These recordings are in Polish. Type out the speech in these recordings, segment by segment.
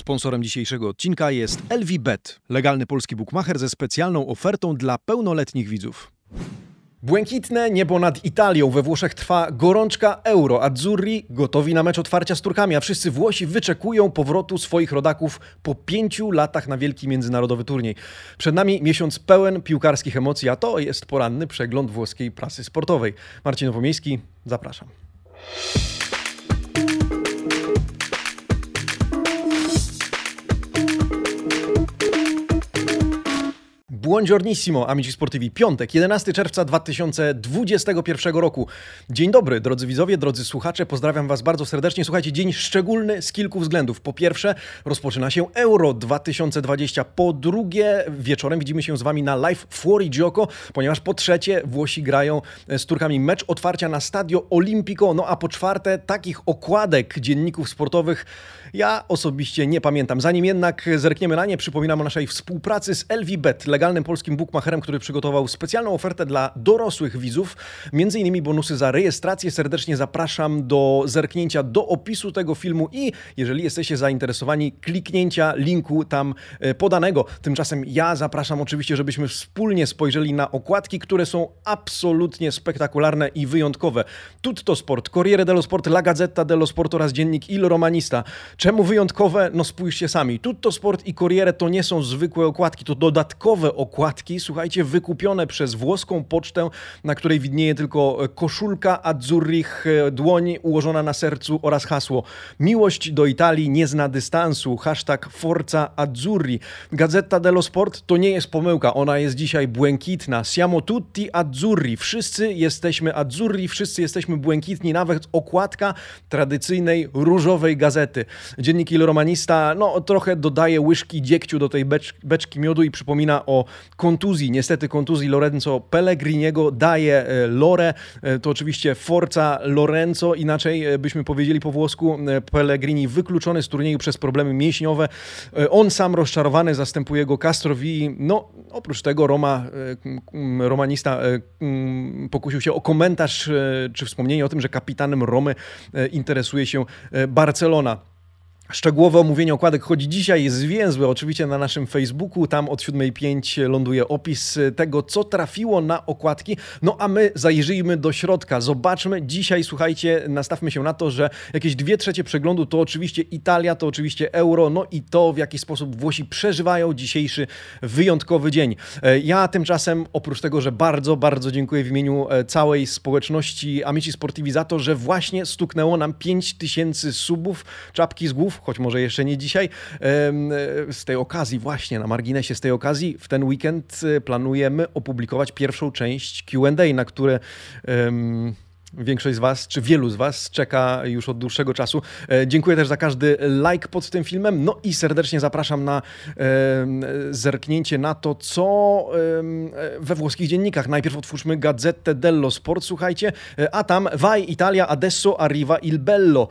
Sponsorem dzisiejszego odcinka jest LVBet, legalny polski bookmacher ze specjalną ofertą dla pełnoletnich widzów. Błękitne niebo nad Italią. We Włoszech trwa gorączka euro. Azzurri gotowi na mecz otwarcia z Turkami, a wszyscy Włosi wyczekują powrotu swoich rodaków po pięciu latach na wielki międzynarodowy turniej. Przed nami miesiąc pełen piłkarskich emocji, a to jest poranny przegląd włoskiej prasy sportowej. Marcin Nowomiejski, zapraszam. Buongiornissimo, amici sportivi. Piątek, 11 czerwca 2021 roku. Dzień dobry, drodzy widzowie, drodzy słuchacze. Pozdrawiam Was bardzo serdecznie. Słuchajcie, dzień szczególny z kilku względów. Po pierwsze, rozpoczyna się Euro 2020. Po drugie, wieczorem widzimy się z Wami na live Fuori Gioco, ponieważ po trzecie, Włosi grają z Turkami mecz otwarcia na Stadio Olimpico. No a po czwarte, takich okładek dzienników sportowych ja osobiście nie pamiętam. Zanim jednak zerkniemy na nie, przypominam o naszej współpracy z LVBet, legalnym polskim bookmacherem, który przygotował specjalną ofertę dla dorosłych widzów, między innymi bonusy za rejestrację. Serdecznie zapraszam do zerknięcia do opisu tego filmu i jeżeli jesteście zainteresowani, kliknięcia linku tam e, podanego. Tymczasem ja zapraszam oczywiście, żebyśmy wspólnie spojrzeli na okładki, które są absolutnie spektakularne i wyjątkowe. Tutto Sport, Corriere dello Sport, La Gazzetta dello Sport oraz dziennik Il Romanista. Czemu wyjątkowe? No spójrzcie sami. Tutto Sport i Corriere to nie są zwykłe okładki, to dodatkowe okładki, słuchajcie, wykupione przez włoską pocztę, na której widnieje tylko koszulka Azzurrich, e, dłoń ułożona na sercu oraz hasło Miłość do Italii nie zna dystansu, hashtag Forza Azzurri. Gazeta dello Sport to nie jest pomyłka, ona jest dzisiaj błękitna. Siamo tutti azzurri, wszyscy jesteśmy azzurri, wszyscy jesteśmy błękitni, nawet okładka tradycyjnej różowej gazety. Dziennik Il Romanista no, trochę dodaje łyżki dziegciu do tej becz, beczki miodu i przypomina o kontuzji. Niestety kontuzji Lorenzo Pellegriniego daje e, Lore. E, to oczywiście Forza Lorenzo, inaczej e, byśmy powiedzieli po włosku. Pellegrini wykluczony z turnieju przez problemy mięśniowe. On sam rozczarowany zastępuje go Castrovi. No, oprócz tego Roma, romanista pokusił się o komentarz czy wspomnienie o tym, że kapitanem Romy interesuje się Barcelona. Szczegółowe omówienie okładek chodzi dzisiaj, jest zwięzłe oczywiście na naszym Facebooku, tam od 7.05 ląduje opis tego, co trafiło na okładki, no a my zajrzyjmy do środka, zobaczmy. Dzisiaj, słuchajcie, nastawmy się na to, że jakieś dwie trzecie przeglądu to oczywiście Italia, to oczywiście euro, no i to w jaki sposób Włosi przeżywają dzisiejszy wyjątkowy dzień. E, ja tymczasem, oprócz tego, że bardzo, bardzo dziękuję w imieniu e, całej społeczności Amici Sportivi za to, że właśnie stuknęło nam 5000 subów, czapki z głów, choć może jeszcze nie dzisiaj. Z tej okazji, właśnie na marginesie z tej okazji, w ten weekend e, planujemy opublikować pierwszą część QA, na które. Większość z Was, czy wielu z Was czeka już od dłuższego czasu. E, dziękuję też za każdy like pod tym filmem. No i serdecznie zapraszam na e, zerknięcie na to, co e, we włoskich dziennikach. Najpierw otwórzmy Gazzette dello Sport, słuchajcie, a tam Vai Italia, adesso arriva il bello.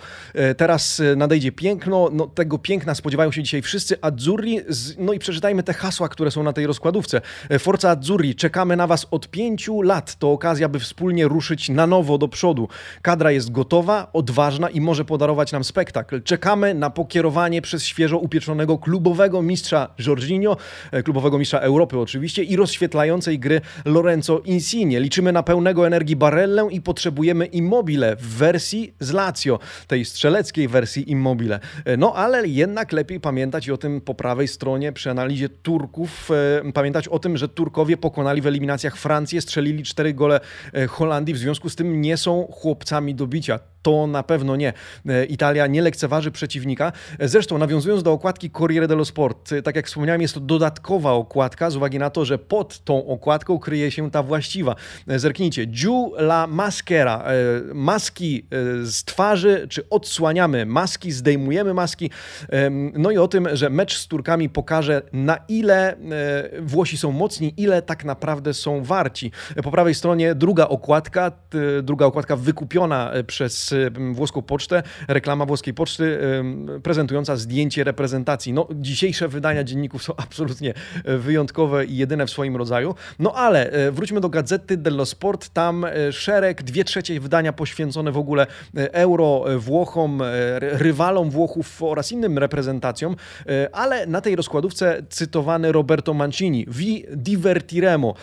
Teraz nadejdzie piękno. No, tego piękna spodziewają się dzisiaj wszyscy Azzurri. No i przeczytajmy te hasła, które są na tej rozkładówce. Forza Azzurri, czekamy na Was od pięciu lat. To okazja, by wspólnie ruszyć na nowo do przodu. Kadra jest gotowa, odważna i może podarować nam spektakl. Czekamy na pokierowanie przez świeżo upieczonego klubowego mistrza Jorginho, e, klubowego mistrza Europy oczywiście i rozświetlającej gry Lorenzo Insigne. Liczymy na pełnego energii Barellę i potrzebujemy Immobile w wersji z Lazio, tej strzeleckiej wersji Immobile. E, no ale jednak lepiej pamiętać o tym po prawej stronie przy analizie Turków, e, pamiętać o tym, że Turkowie pokonali w eliminacjach Francję, strzelili cztery gole Holandii, w związku z tym nie są chłopcami do bicia. To na pewno nie. E, Italia nie lekceważy przeciwnika. E, zresztą, nawiązując do okładki Corriere dello Sport, e, tak jak wspomniałem, jest to dodatkowa okładka z uwagi na to, że pod tą okładką kryje się ta właściwa. Zerknijcie. Giù la maschera. Maski z twarzy, czy odsłaniamy maski, zdejmujemy maski. No i o tym, że mecz z Turkami pokaże, na ile Włosi są mocni, ile tak naprawdę są warci. Po prawej stronie druga okładka, druga okładka wykupiona przez włoską pocztę, reklama włoskiej poczty prezentująca zdjęcie reprezentacji. No, dzisiejsze wydania dzienników są absolutnie wyjątkowe i jedyne w swoim rodzaju. No ale wróćmy do Gazety dello Sport. Tam szereg, dwie trzecie wydania poświęcone w ogóle euro Włochom, rywalom Włochów oraz innym reprezentacjom, ale na tej rozkładówce cytowany Roberto Mancini. Vi divertiremo.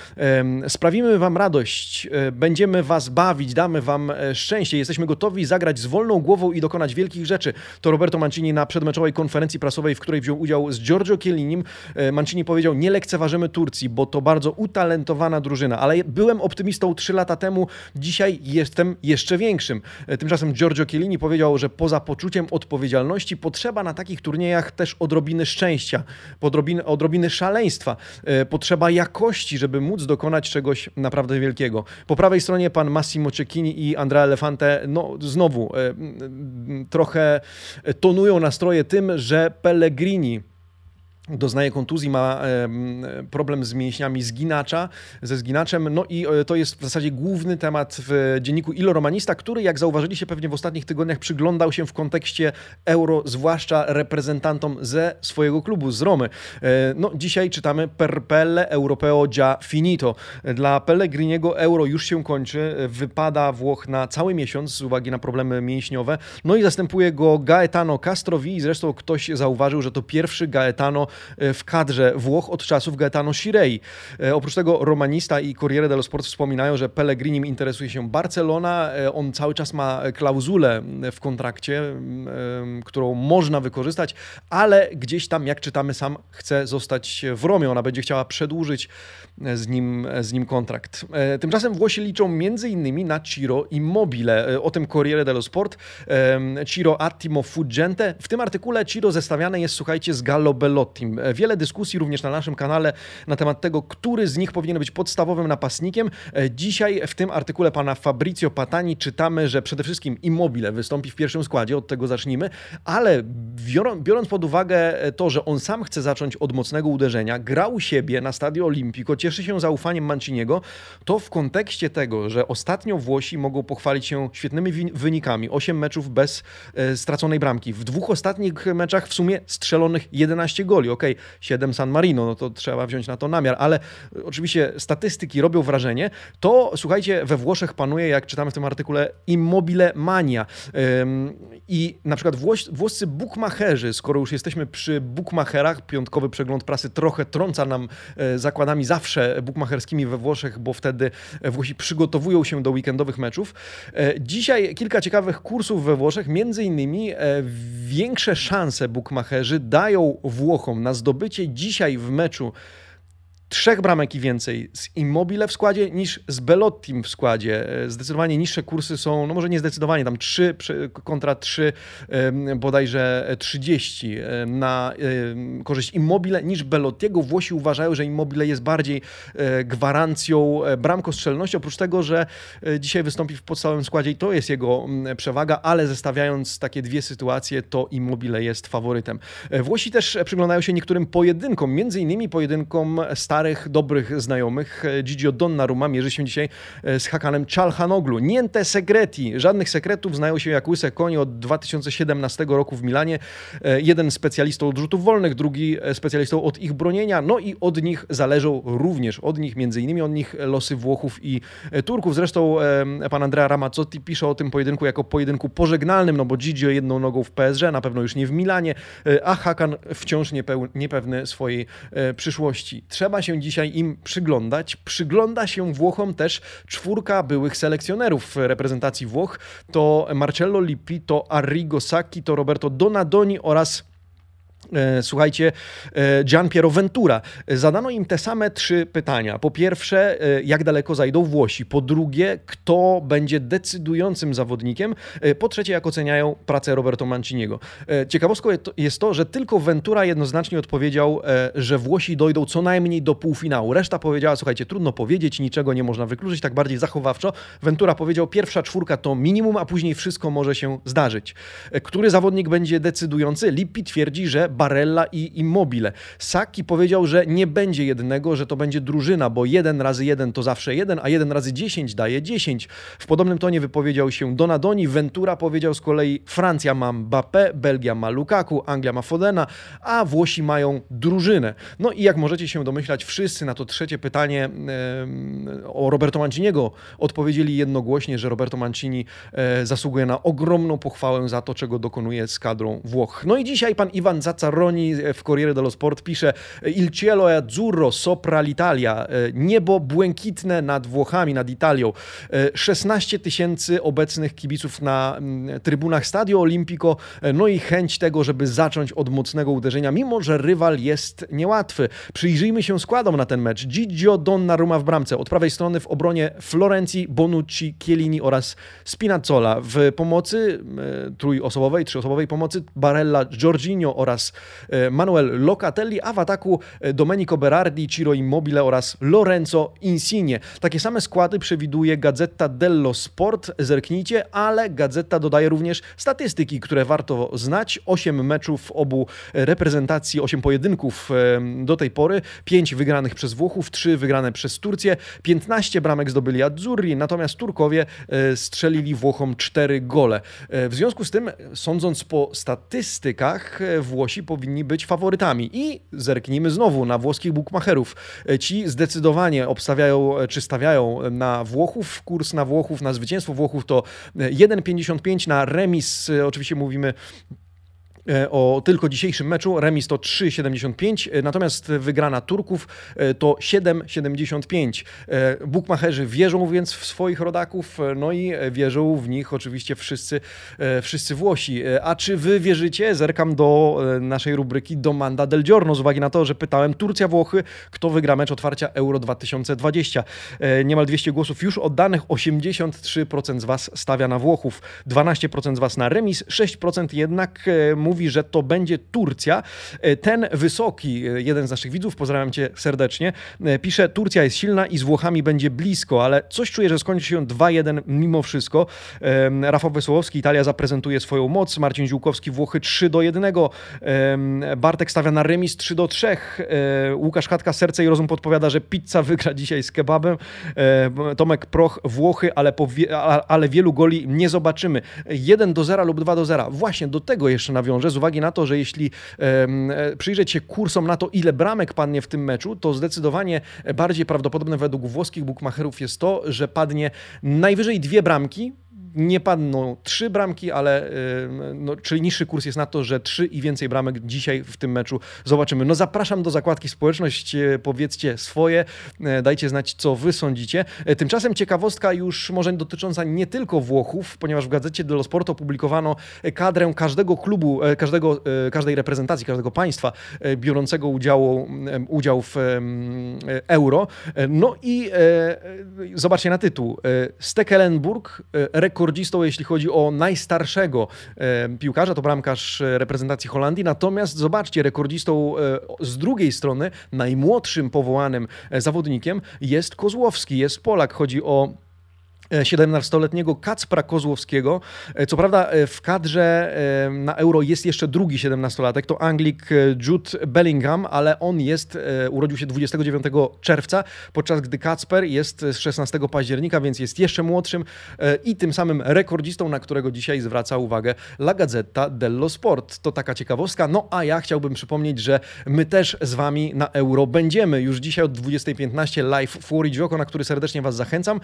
Sprawimy wam radość, e, będziemy was bawić, damy wam e, szczęście. Jesteśmy gotowi zagrać z wolną głową i dokonać wielkich rzeczy. To Roberto Mancini na przedmeczowej konferencji prasowej, w której wziął udział z Giorgio Chiellinim. E, Mancini powiedział, nie lekceważymy Turcji, bo to bardzo utalentowana drużyna, ale byłem optymistą trzy lata temu, dzisiaj jestem jeszcze większym. Tymczasem Giorgio Chiellini powiedział, że poza poczuciem odpowiedzialności potrzeba na takich turniejach też odrobiny szczęścia, odrobiny, odrobiny szaleństwa, potrzeba jakości, żeby móc dokonać czegoś naprawdę wielkiego. Po prawej stronie pan Massimo Cecchini i Andrea Elefante, no znowu e, trochę tonują nastroje tym, że Pellegrini doznaje kontuzji, ma problem z mięśniami zginacza, ze zginaczem, no i e, to jest w zasadzie główny temat w dzienniku Ilo Romanista, który, jak zauważyliście pewnie w ostatnich tygodniach, przyglądał się w kontekście euro, zwłaszcza reprezentantom ze swojego klubu, z Romy. E, no, dzisiaj czytamy per pelle europeo già finito. Dla Pellegriniego euro już się kończy, wypada Włoch na cały miesiąc z uwagi na problemy mięśniowe, no i zastępuje go Gaetano Castrovi, zresztą ktoś zauważył, że to pierwszy Gaetano w kadrze Włoch od czasów Gaetano Shirei. E, oprócz tego Romanista i Corriere dello Sport wspominają, że Pellegrini interesuje się Barcelona. E, on cały czas ma klauzulę w kontrakcie, którą można wykorzystać, ale gdzieś tam, jak czytamy, sam chce zostać w Romie. Ona będzie chciała przedłużyć z nim, z nim kontrakt. Tymczasem Włosi liczą innymi na Ciro Immobile. O tym Corriere dello Sport. Ciro Attimo Fuggente. W tym artykule Ciro zestawiane jest, słuchajcie, z Gallo Bellotti. E, wiele dyskusji również na naszym kanale na temat tego, który z nich powinien być podstawowym napastnikiem. E, dzisiaj w tym artykule pana Fabrizio Patani czytamy, że przede wszystkim Immobile wystąpi w pierwszym składzie, od tego zacznijmy, ale biorąc pod uwagę e, to, że on sam chce zacząć od mocnego uderzenia, grał u siebie na Stadio Olimpico, cieszy się zaufaniem Manciniego, to w kontekście tego, że ostatnio Włosi mogą pochwalić się świetnymi wynikami, 8 meczów bez straconej bramki, w dwóch ostatnich meczach w sumie strzelonych 11 goli ok, 7 San Marino, no to trzeba wziąć na to namiar, ale oczywiście statystyki robią wrażenie, to słuchajcie, we Włoszech panuje, jak czytamy w tym artykule, immobile mania. I na przykład włos włoscy bukmacherzy, skoro już jesteśmy przy bukmacherach, piątkowy przegląd prasy trochę trąca nam e, zakładami zawsze bukmacherskimi we Włoszech, bo wtedy Włosi przygotowują się do weekendowych meczów. E, dzisiaj kilka ciekawych kursów we Włoszech, między innymi e, większe szanse bukmacherzy dają Włochom na zdobycie dzisiaj w meczu trzech bramek i więcej z Immobile w składzie niż z Belottim w składzie. E, zdecydowanie niższe kursy są, no może nie zdecydowanie, tam 3 kontra 3, bodajże 30 na korzyść Immobile niż Belottiego. Włosi uważają, że Immobile jest bardziej e, gwarancją e, bramkostrzelności, oprócz tego, że dzisiaj wystąpi w podstawowym składzie i to jest jego przewaga, ale zestawiając takie dwie sytuacje, to Immobile jest faworytem. Włosi też przyglądają się niektórym pojedynkom, między innymi pojedynkom starych starych, dobrych znajomych. Gigio Donnarumma mierzy się dzisiaj e, z Hakanem Czalhanoglu. Niente segreti, żadnych sekretów, znają się jak łyse konie od 2017 roku w Milanie. E, jeden specjalistą od rzutów wolnych, drugi e, specjalistą od ich bronienia, no i od nich zależą również, od nich, między innymi od nich losy Włochów i Turków. Zresztą pan Andrea Ramazzotti pisze o tym pojedynku jako pojedynku pożegnalnym, no bo Gigio jedną nogą w PSG, na pewno już nie w Milanie, a Hakan wciąż niepewny swojej przyszłości. Trzeba się dzisiaj im przyglądać. Przygląda się Włochom też czwórka byłych selekcjonerów reprezentacji Włoch. To Marcello Lippi, to Arrigo Sacchi, to Roberto Donadoni oraz słuchajcie, e, Gian Piero Ventura. Zadano im te same trzy pytania. Po pierwsze, e, jak daleko zajdą Włosi? Po drugie, kto będzie decydującym zawodnikiem? Po trzecie, jak oceniają pracę Roberto Manciniego? Ciekawostką jest to, że tylko Ventura jednoznacznie odpowiedział, że Włosi dojdą co najmniej do półfinału. Reszta powiedziała, słuchajcie, trudno powiedzieć, niczego nie można wykluczyć, tak bardziej zachowawczo. Ventura powiedział, pierwsza czwórka to minimum, a później wszystko może się zdarzyć. Który zawodnik będzie decydujący? Lippi twierdzi, że Barella i Immobile. Saki powiedział, że nie będzie jednego, że to będzie drużyna, bo jeden razy jeden to zawsze jeden, a jeden razy dziesięć daje dziesięć. W podobnym tonie wypowiedział się Donadoni, Ventura powiedział z kolei Francja ma Mbappé, Belgia ma Lukaku, Anglia ma Fodena, a Włosi mają drużynę. No i jak możecie się domyślać, wszyscy na to trzecie pytanie o Roberto Manciniego odpowiedzieli jednogłośnie, że Roberto Mancini e, zasługuje na ogromną pochwałę za to, czego dokonuje z kadrą Włoch. No i dzisiaj pan Iwan Zaccaroni w Corriere dello Sport pisze Il cielo è azzurro sopra l'Italia. E, niebo błękitne nad Włochami, nad Italią. 16 e, tysięcy obecnych kibiców na trybunach Stadio Olimpico, no i chęć tego, żeby zacząć od mocnego uderzenia, mimo że rywal jest niełatwy. Przyjrzyjmy się składom na ten mecz. Gigio Donnarumma w bramce, od prawej strony w obronie Florencji, Bonucci, Chiellini oraz Spinazzola. W pomocy e, trójosobowej, trzyosobowej pomocy Barella, Giorginio oraz e, Manuel Locatelli, a w ataku e, Domenico Berardi, Ciro Immobile oraz Lorenzo Insigne. Takie same składy przewiduje Gazetta dello Sport, zerknijcie, ale Gazeta dodaje również statystyki, które warto znać. 8 meczów obu reprezentacji, 8 pojedynków do tej pory, 5 wygranych przez Włochów, 3 wygrane przez Turcję, 15 bramek zdobyli Azzurri, natomiast Turkowie e, strzelili Włochom 4 gole. E, w związku z tym, sądząc po statystykach, e, Włosi powinni być faworytami. I zerknijmy znowu na włoskich bukmacherów. Ci zdecydowanie obstawiają, czy stawiają na Włochów. Kurs na Włochów, na zwycięstwo Włochów to 1,55 na remis. Oczywiście mówimy E, o tylko dzisiejszym meczu. Remis to 3,75, e, natomiast wygrana Turków e, to 7,75. Bukmacherzy wierzą więc w swoich rodaków, no i wierzą w nich oczywiście wszyscy, wszyscy Włosi. A czy wy wierzycie? Zerkam do naszej rubryki Domanda del Giorno z uwagi na to, że pytałem Turcja-Włochy, kto wygra mecz otwarcia Euro 2020. Niemal 200 głosów już oddanych, 83% z was stawia na Włochów, 12% z was na remis, 6% jednak mówi mówi, że to będzie Turcja. E, ten wysoki, e, jeden z naszych widzów, pozdrawiam cię serdecznie, e, pisze: Turcja jest silna i z Włochami będzie blisko, ale coś czuję, że skończy się 2-1 mimo wszystko. Rafał Wesołowski, Italia zaprezentuje swoją moc, Marcin Ziółkowski, Włochy 3 do 1. Bartek stawia na remis 3 do 3. Łukasz Chatka, serce i rozum podpowiada, że pizza wygra dzisiaj z kebabem. Tomek Proch, Włochy, ale, ale wielu goli nie zobaczymy. 1 do 0 lub 2 do 0. Właśnie do tego jeszcze nawiążę z uwagi na to, że jeśli e, przyjrzeć się kursom na to, ile bramek padnie w tym meczu, to zdecydowanie bardziej prawdopodobne według włoskich bukmacherów jest to, że padnie najwyżej dwie bramki, nie padną trzy bramki, ale no, czyli niższy kurs jest na to, że trzy i więcej bramek dzisiaj w tym meczu zobaczymy. No zapraszam do zakładki społeczność, e, powiedzcie swoje, e, dajcie znać, co wy sądzicie. Tymczasem ciekawostka już może dotycząca nie tylko Włochów, ponieważ w gazecie dello Sport opublikowano kadrę każdego klubu, każdego, każdej reprezentacji, każdego państwa biorącego udziału, udział w euro. No i zobaczcie na tytuł. Stekelenburg, rekord rekordzistą, jeśli chodzi o najstarszego e, piłkarza, to bramkarz e, reprezentacji Holandii. Natomiast zobaczcie, rekordzistą e, z drugiej strony, najmłodszym powołanym zawodnikiem jest Kozłowski, jest Polak. Chodzi o 17-letniego Kacpra Kozłowskiego. E, co prawda e, w kadrze e, na Euro jest jeszcze drugi 17-latek, to Anglik Jude Bellingham, ale on jest, urodził się 29 czerwca, podczas gdy Kacper jest z 16 października, więc jest jeszcze młodszym i tym samym rekordzistą, na którego dzisiaj zwraca uwagę La Gazzetta dello Sport. To taka ciekawostka. No a ja chciałbym przypomnieć, że my też z Wami na Euro będziemy. Już dzisiaj od 20.15 live Fuori Gioco, na który serdecznie Was zachęcam.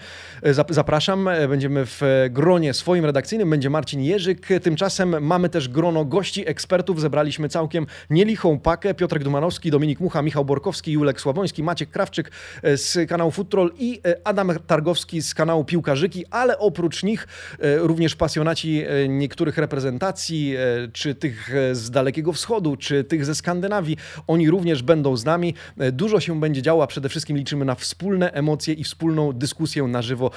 Zapraszam zapraszam. E, będziemy w gronie swoim redakcyjnym, będzie Marcin Jerzyk. Tymczasem mamy też grono gości, ekspertów. Zebraliśmy całkiem nielichą pakę. Piotrek Dumanowski, Dominik Mucha, Michał Borkowski, Julek Sławoński, Maciek Krawczyk e, z kanału Futrol i e, Adam Targowski z kanału Piłkarzyki, ale oprócz nich również pasjonaci niektórych reprezentacji, czy tych z Dalekiego Wschodu, czy tych ze Skandynawii. Oni również będą z nami. Dużo się będzie działo, a przede wszystkim liczymy na wspólne emocje i wspólną dyskusję na żywo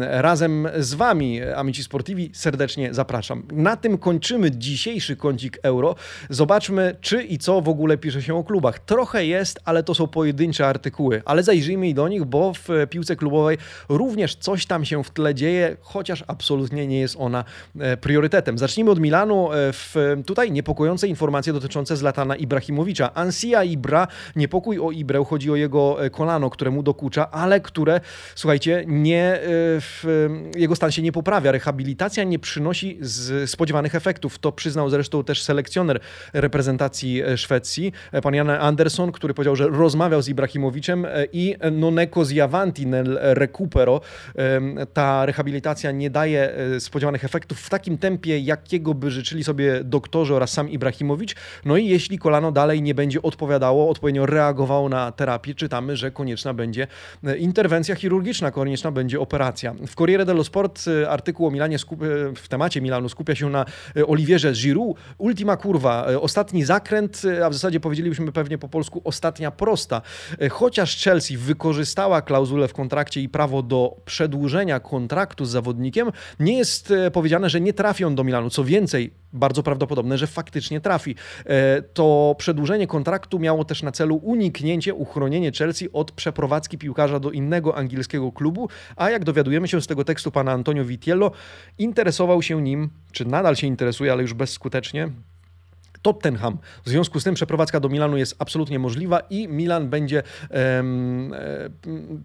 razem z Wami, Amici Sportivi, serdecznie zapraszam. Na tym kończymy dzisiejszy kącik euro. Zobaczmy, czy i co w ogóle pisze się o klubach. Trochę jest, ale to są pojedyncze artykuły, ale zajrzyjmy i do nich, bo w piłce klubowej również coś tam się w tle dzieje, chociaż absolutnie nie jest ona e, priorytetem. Zacznijmy od Milanu. E, w, tutaj niepokojące informacje dotyczące Zlatana Ibrahimowicza. Ansia Ibra, niepokój o Ibrę, chodzi o jego e, kolano, któremu dokucza, ale które, słuchajcie, nie, jego stan się nie poprawia. Rehabilitacja nie przynosi spodziewanych efektów. To przyznał zresztą też selekcjoner reprezentacji Szwecji, pan Jan Anderson, który powiedział, że rozmawiał z Ibrahimowiczem i noneko zjavanti nel recupero. Ta rehabilitacja nie daje e, spodziewanych efektów w takim tempie, jakiego by życzyli sobie doktorzy oraz sam Ibrahimowicz. No i jeśli kolano dalej nie będzie odpowiadało, odpowiednio reagowało na terapię, czytamy, że konieczna będzie e, interwencja chirurgiczna, konieczna będzie operacja. W Corriere dello Sport e, artykuł o Milanie w temacie Milanu skupia się na Oliwierze Giroud. Ultima kurwa, ostatni zakręt, a w zasadzie powiedzielibyśmy pewnie po polsku ostatnia prosta. Chociaż Chelsea wykorzystała klauzulę w kontrakcie i prawo do przedłużenia kontraktu z zawodnikiem, nie jest powiedziane, że nie trafi on do Milanu. Co więcej, bardzo prawdopodobne, że faktycznie trafi. To przedłużenie kontraktu miało też na celu uniknięcie, uchronienie Chelsea od przeprowadzki piłkarza do innego angielskiego klubu, a jak dowiadujemy się z tego tekstu pana Antonio Vitiello, interesował się nim, czy nadal się interesuje, ale już bezskutecznie, Tottenham. W związku z tym przeprowadzka do Milanu jest absolutnie możliwa i Milan będzie um,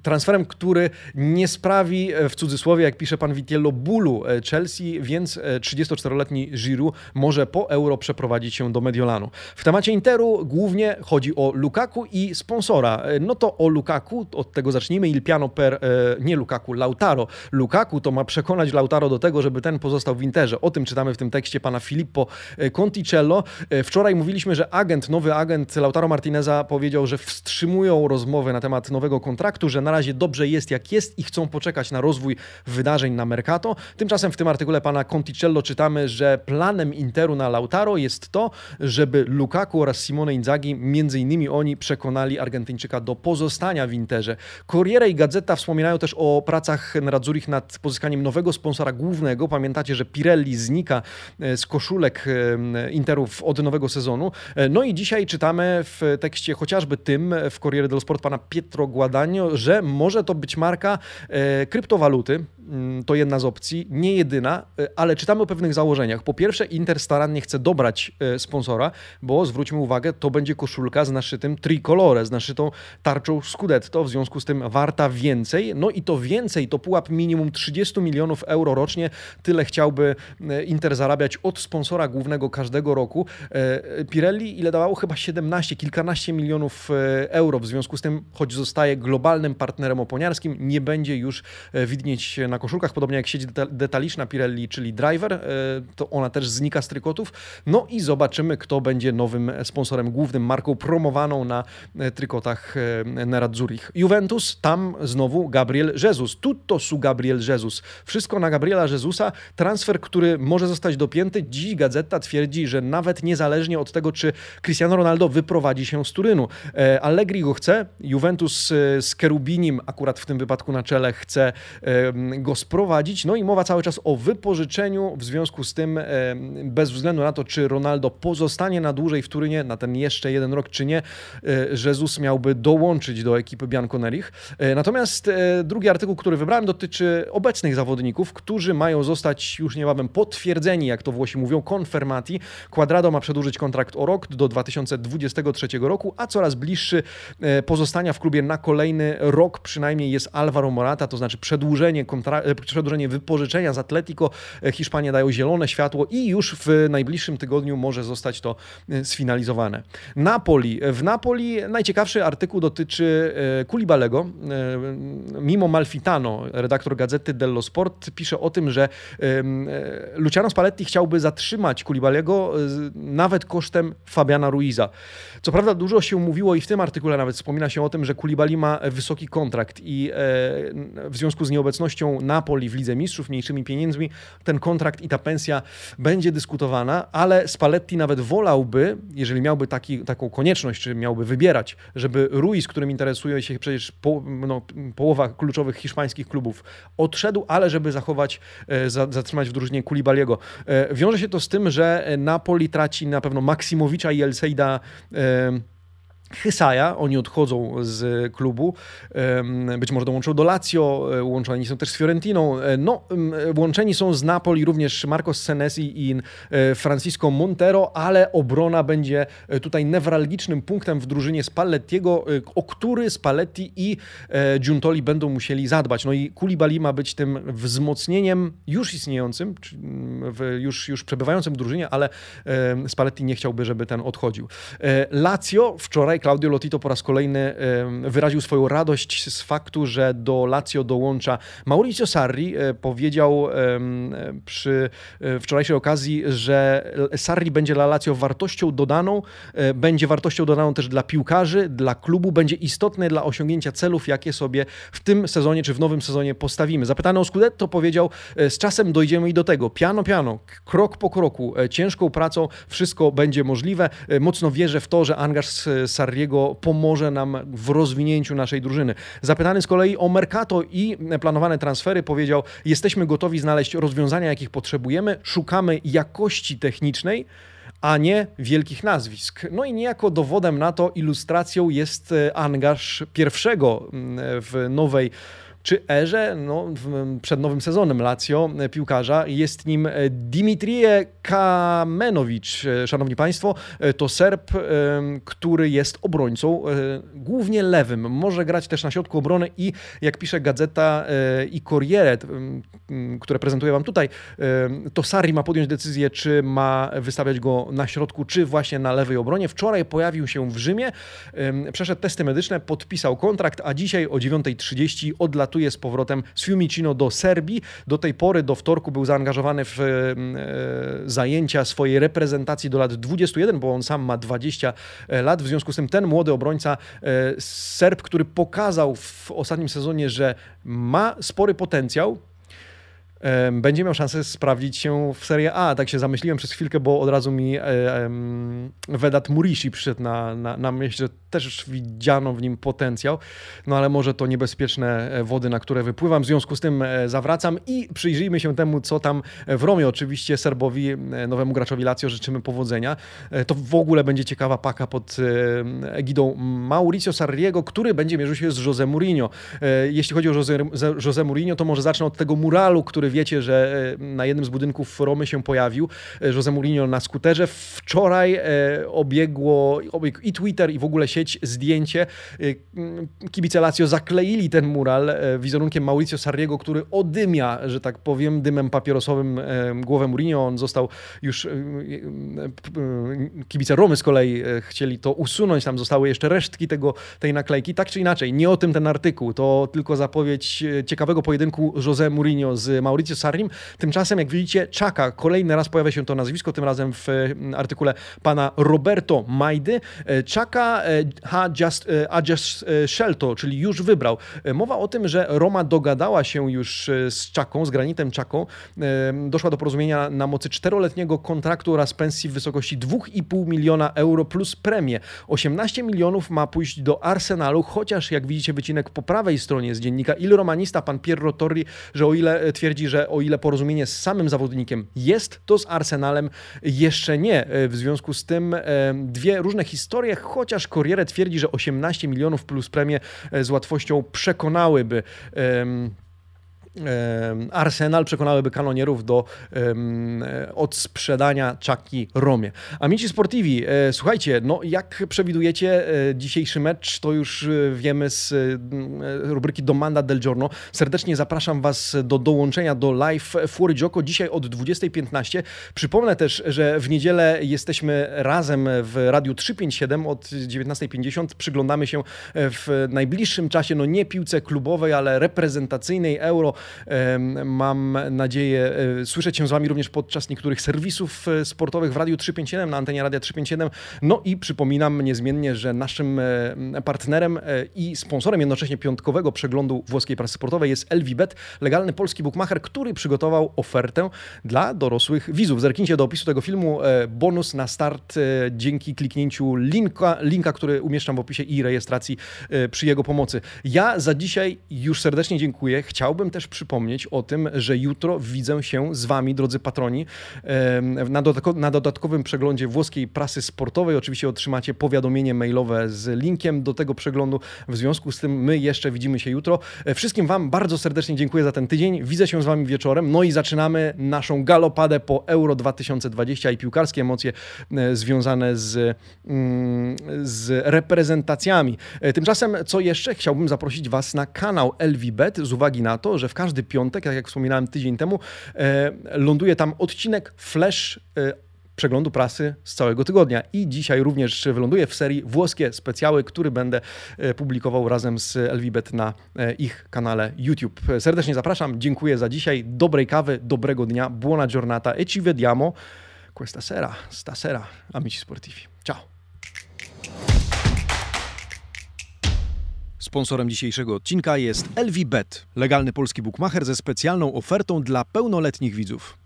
transferem, który nie sprawi e, w cudzysłowie, jak pisze pan Vitiello, bólu e, Chelsea, więc 34-letni Giroud może po euro przeprowadzić się do Mediolanu. W temacie Interu głównie chodzi o Lukaku i sponsora. No to o Lukaku, od tego zacznijmy. Il piano per, nie Lukaku, Lautaro. Lukaku to ma przekonać Lautaro do tego, żeby ten pozostał w Interze. O tym czytamy w tym tekście pana Filippo Conticello. E, wczoraj mówiliśmy, że agent, nowy agent Lautaro Martineza powiedział, że wstrzymują rozmowy na temat nowego kontraktu, że na razie dobrze jest jak jest i chcą poczekać na rozwój wydarzeń na Mercato. Tymczasem w tym artykule pana Conticello czytamy, że planem Interu na Lautaro jest to, żeby Lukaku oraz Simone Inzaghi, między innymi oni, przekonali Argentyńczyka do pozostania w Interze. Corriere i Gazeta wspominają też o pracach Nerazzurich nad pozyskaniem nowego sponsora głównego. Pamiętacie, że Pirelli znika e, z koszulek e, Interów od nowego sezonu. E, no i dzisiaj czytamy w tekście chociażby tym w Corriere dello Sport pana Pietro Guadagno, że może to być marka e, kryptowaluty. Mm, to jedna z opcji, nie jedyna, e, ale czytamy o pewnych założeniach. Po pierwsze, Inter starannie chce dobrać sponsora, bo zwróćmy uwagę, to będzie koszulka z naszytym tricolore, z naszytą tarczą Scudetto, w związku z tym warta więcej. No i to więcej, to pułap minimum 30 milionów euro rocznie. Tyle chciałby Inter zarabiać od sponsora głównego każdego roku. E, Pirelli ile dawało? Chyba 17, kilkanaście milionów e, euro. W związku z tym, choć zostaje globalnym partnerem oponiarskim, nie będzie już e, widnieć na koszulkach, podobnie jak sieć detaliczna Pirelli, czyli Driver, to ona też znika z trykotów. No i zobaczymy, kto będzie nowym sponsorem głównym, marką promowaną na trykotach Nerazzurich. Juventus, tam znowu Gabriel Jesus. Tutto su Gabriel Jesus. Wszystko na Gabriela Jezusa. Transfer, który może zostać dopięty. Dziś gazeta twierdzi, że nawet nie niezależnie od tego, czy Cristiano Ronaldo wyprowadzi się z Turynu. E, Allegri go chce, Juventus e, z Kerubinim, akurat w tym wypadku na czele, chce go sprowadzić. No i mowa cały czas o wypożyczeniu, w związku z tym, bez względu na to, czy Ronaldo pozostanie na dłużej w Turynie, na ten jeszcze jeden rok, czy nie, e, Jezus miałby dołączyć do ekipy Bianconerich. Natomiast drugi artykuł, który wybrałem, dotyczy obecnych zawodników, którzy mają zostać już niebawem potwierdzeni, jak to Włosi mówią, konfermati. Quadrado ma przedłużyć kontrakt o rok do 2023 roku, a coraz bliższy e, pozostania w klubie na kolejny rok przynajmniej jest Alvaro Morata, to znaczy przedłużenie, e, przedłużenie wypożyczenia z Atletico. E, Hiszpania dają zielone światło i już w najbliższym tygodniu może zostać to sfinalizowane. Napoli. W Napoli najciekawszy artykuł dotyczy Kulibalego. Mimo Malfitano, redaktor gazety dello Sport, pisze o tym, że Luciano Spalletti chciałby zatrzymać Kulibalego nawet kosztem Fabiana Ruiza. Co prawda dużo się mówiło i w tym artykule nawet wspomina się o tym, że Kulibali ma wysoki kontrakt i e, w związku z nieobecnością Napoli w Lidze Mistrzów, mniejszymi pieniędzmi, ten kontrakt i ta pensja będzie dyskutowana, ale Spalletti nawet wolałby, jeżeli miałby taki, taką konieczność, czy miałby wybierać, żeby Ruiz, którym interesuje się przecież po, no, połowa kluczowych hiszpańskich klubów, odszedł, ale żeby zachować, e, zatrzymać w drużynie Kulibaliego. E, wiąże się to z tym, że Napoli traci na pewno Maksimowicza i Um, Hysaja, oni odchodzą z klubu, być może dołączą do Lazio, e, łączeni są też z Fiorentiną, e, no, łączeni są z Napoli również Marcos Senesi i e, Francisco Montero, ale obrona będzie tutaj newralgicznym punktem w drużynie Spallettiego, o który Spalletti i Giuntoli będą musieli zadbać. No i Koulibaly ma być tym wzmocnieniem już istniejącym, już, już przebywającym w drużynie, ale Spalletti nie chciałby, żeby ten odchodził. Lazio wczoraj Claudio Lotito po raz kolejny wyraził swoją radość z faktu, że do Lazio dołącza Mauricio Sarri. E, powiedział przy e, wczorajszej okazji, że Sarri będzie dla Lazio wartością dodaną, e, będzie wartością dodaną też dla piłkarzy, dla klubu, będzie istotny dla osiągnięcia celów, jakie sobie w tym sezonie czy w nowym sezonie postawimy. Zapytany o Scudetto powiedział, z czasem dojdziemy i do tego. Piano, piano, krok po kroku, ciężką pracą wszystko będzie możliwe. Mocno wierzę w to, że angaż Sarri Sarriego pomoże nam w rozwinięciu naszej drużyny. Zapytany z kolei o Mercato i planowane transfery powiedział: Jesteśmy gotowi znaleźć rozwiązania, jakich potrzebujemy, szukamy jakości technicznej a nie wielkich nazwisk. No i niejako dowodem na to, ilustracją jest e, angaż pierwszego w nowej czy erze no, przed nowym sezonem Lazio e, piłkarza. Jest nim e, Dimitrije Kamenowicz, e, szanowni państwo. To Serb, który jest obrońcą, głównie lewym. Może grać też na środku obrony i jak pisze Gazeta i Corriere, które prezentuję wam tutaj, to Sari ma podjąć decyzję, czy ma wystawiać go na środku, czy właśnie na lewej obronie. Wczoraj pojawił się w Rzymie, przeszedł testy medyczne, podpisał kontrakt, a dzisiaj o 9.30 odlatuje startuje z powrotem z Fiumicino do Serbii. Do tej pory, do wtorku, był zaangażowany w e, zajęcia swojej reprezentacji do lat 21, bo on sam ma 20 e, lat. W związku z tym ten młody obrońca, e, Serb, który pokazał w ostatnim sezonie, że ma spory potencjał, będzie miał szansę sprawdzić się w Serie A. Tak się zamyśliłem przez chwilkę, bo od razu mi Vedat Murishi przyszedł na, na, na myśl, że też widziano w nim potencjał, no ale może to niebezpieczne e, wody, na które wypływam. W związku z tym e, zawracam i przyjrzyjmy się temu, co tam w Romie. Oczywiście Serbowi, e, nowemu graczowi Lazio życzymy powodzenia. To w ogóle będzie ciekawa paka pod egidą Mauricio Sarriego, który będzie mierzył się z Jose Mourinho. Jeśli chodzi o Jose, Jose Mourinho, to może zacznę od tego muralu, który wiecie, że na jednym z budynków Romy się pojawił. Jose Mourinho na skuterze. Wczoraj obiegło, obiegł i Twitter, i w ogóle sieć zdjęcie. Kibice Lazio zakleili ten mural e, wizerunkiem Mauricio Sarriego, który odymia, że tak powiem, dymem papierosowym e, głowę Mourinho. On został już... E, kibice Romy z kolei chcieli to usunąć. Tam zostały jeszcze resztki tego, tej naklejki. Tak czy inaczej, nie o tym ten artykuł. To tylko zapowiedź ciekawego pojedynku José Mourinho z Mauricio Sarrim. Tymczasem, jak widzicie, Czaka, kolejny raz pojawia się to nazwisko, tym razem w artykule pana Roberto Majdy. Czaka ha just, e, a just e, scelto, czyli już wybrał. E, mowa o tym, że Roma dogadała się już z Czaką, z granitem Czaką. Doszła do porozumienia na mocy czteroletniego kontraktu oraz pensji w wysokości 2,5 miliona euro plus premię. 18 milionów ma pójść do Arsenalu, chociaż jak widzicie wycinek po prawej stronie z dziennika Il Romanista, pan Pierro Torri, że o ile twierdzi, że o ile porozumienie z samym zawodnikiem jest, to z Arsenalem jeszcze nie. W związku z tym dwie różne historie, chociaż Corriere twierdzi, że 18 milionów plus premię e, z łatwością przekonałyby Arsenal przekonałyby kanonierów do um, odsprzedania Czaki Romie. Amici Sportivi, e, słuchajcie, no jak przewidujecie e, dzisiejszy mecz, to już e, wiemy z e, rubryki Domanda del Giorno. Serdecznie zapraszam Was do dołączenia do live Fuori Gioco dzisiaj od 20.15. Przypomnę też, że w niedzielę jesteśmy razem w Radiu 357 od 19.50. Przyglądamy się w najbliższym czasie, no nie piłce klubowej, ale reprezentacyjnej Euro Mam nadzieję słyszeć się z Wami również podczas niektórych serwisów sportowych w Radiu 357, na antenie Radia 357. No i przypominam niezmiennie, że naszym partnerem i sponsorem jednocześnie piątkowego przeglądu włoskiej prasy sportowej jest LVBet, legalny polski bookmacher, który przygotował ofertę dla dorosłych widzów. Zerknijcie do opisu tego filmu, bonus na start dzięki kliknięciu linka, linka, który umieszczam w opisie i rejestracji e, przy jego pomocy. Ja za dzisiaj już serdecznie dziękuję. Chciałbym też przypomnieć o tym, że jutro widzę się z Wami, drodzy patroni, na, dodatkowym przeglądzie włoskiej prasy sportowej. Oczywiście otrzymacie powiadomienie mailowe z linkiem do tego przeglądu. W związku z tym my jeszcze widzimy się jutro. E, wszystkim Wam bardzo serdecznie dziękuję za ten tydzień. Widzę się z Wami wieczorem. No i zaczynamy naszą galopadę po Euro 2020 i piłkarskie emocje e, związane z, mm, z reprezentacjami. E, tymczasem, co jeszcze? Chciałbym zaprosić Was na kanał LVBet z uwagi na to, że w każdy piątek, tak jak wspominałem tydzień temu, e, ląduje tam odcinek Flash e, przeglądu prasy z całego tygodnia. I dzisiaj również wyląduje w serii włoskie specjały, który będę publikował razem z LVBet na ich kanale YouTube. Serdecznie zapraszam, dziękuję za dzisiaj, dobrej kawy, dobrego dnia, buona giornata e ci vediamo questa sera, stasera, amici sportivi. Ciao! Sponsorem dzisiejszego odcinka jest LVBet, legalny polski bookmacher ze specjalną ofertą dla pełnoletnich widzów.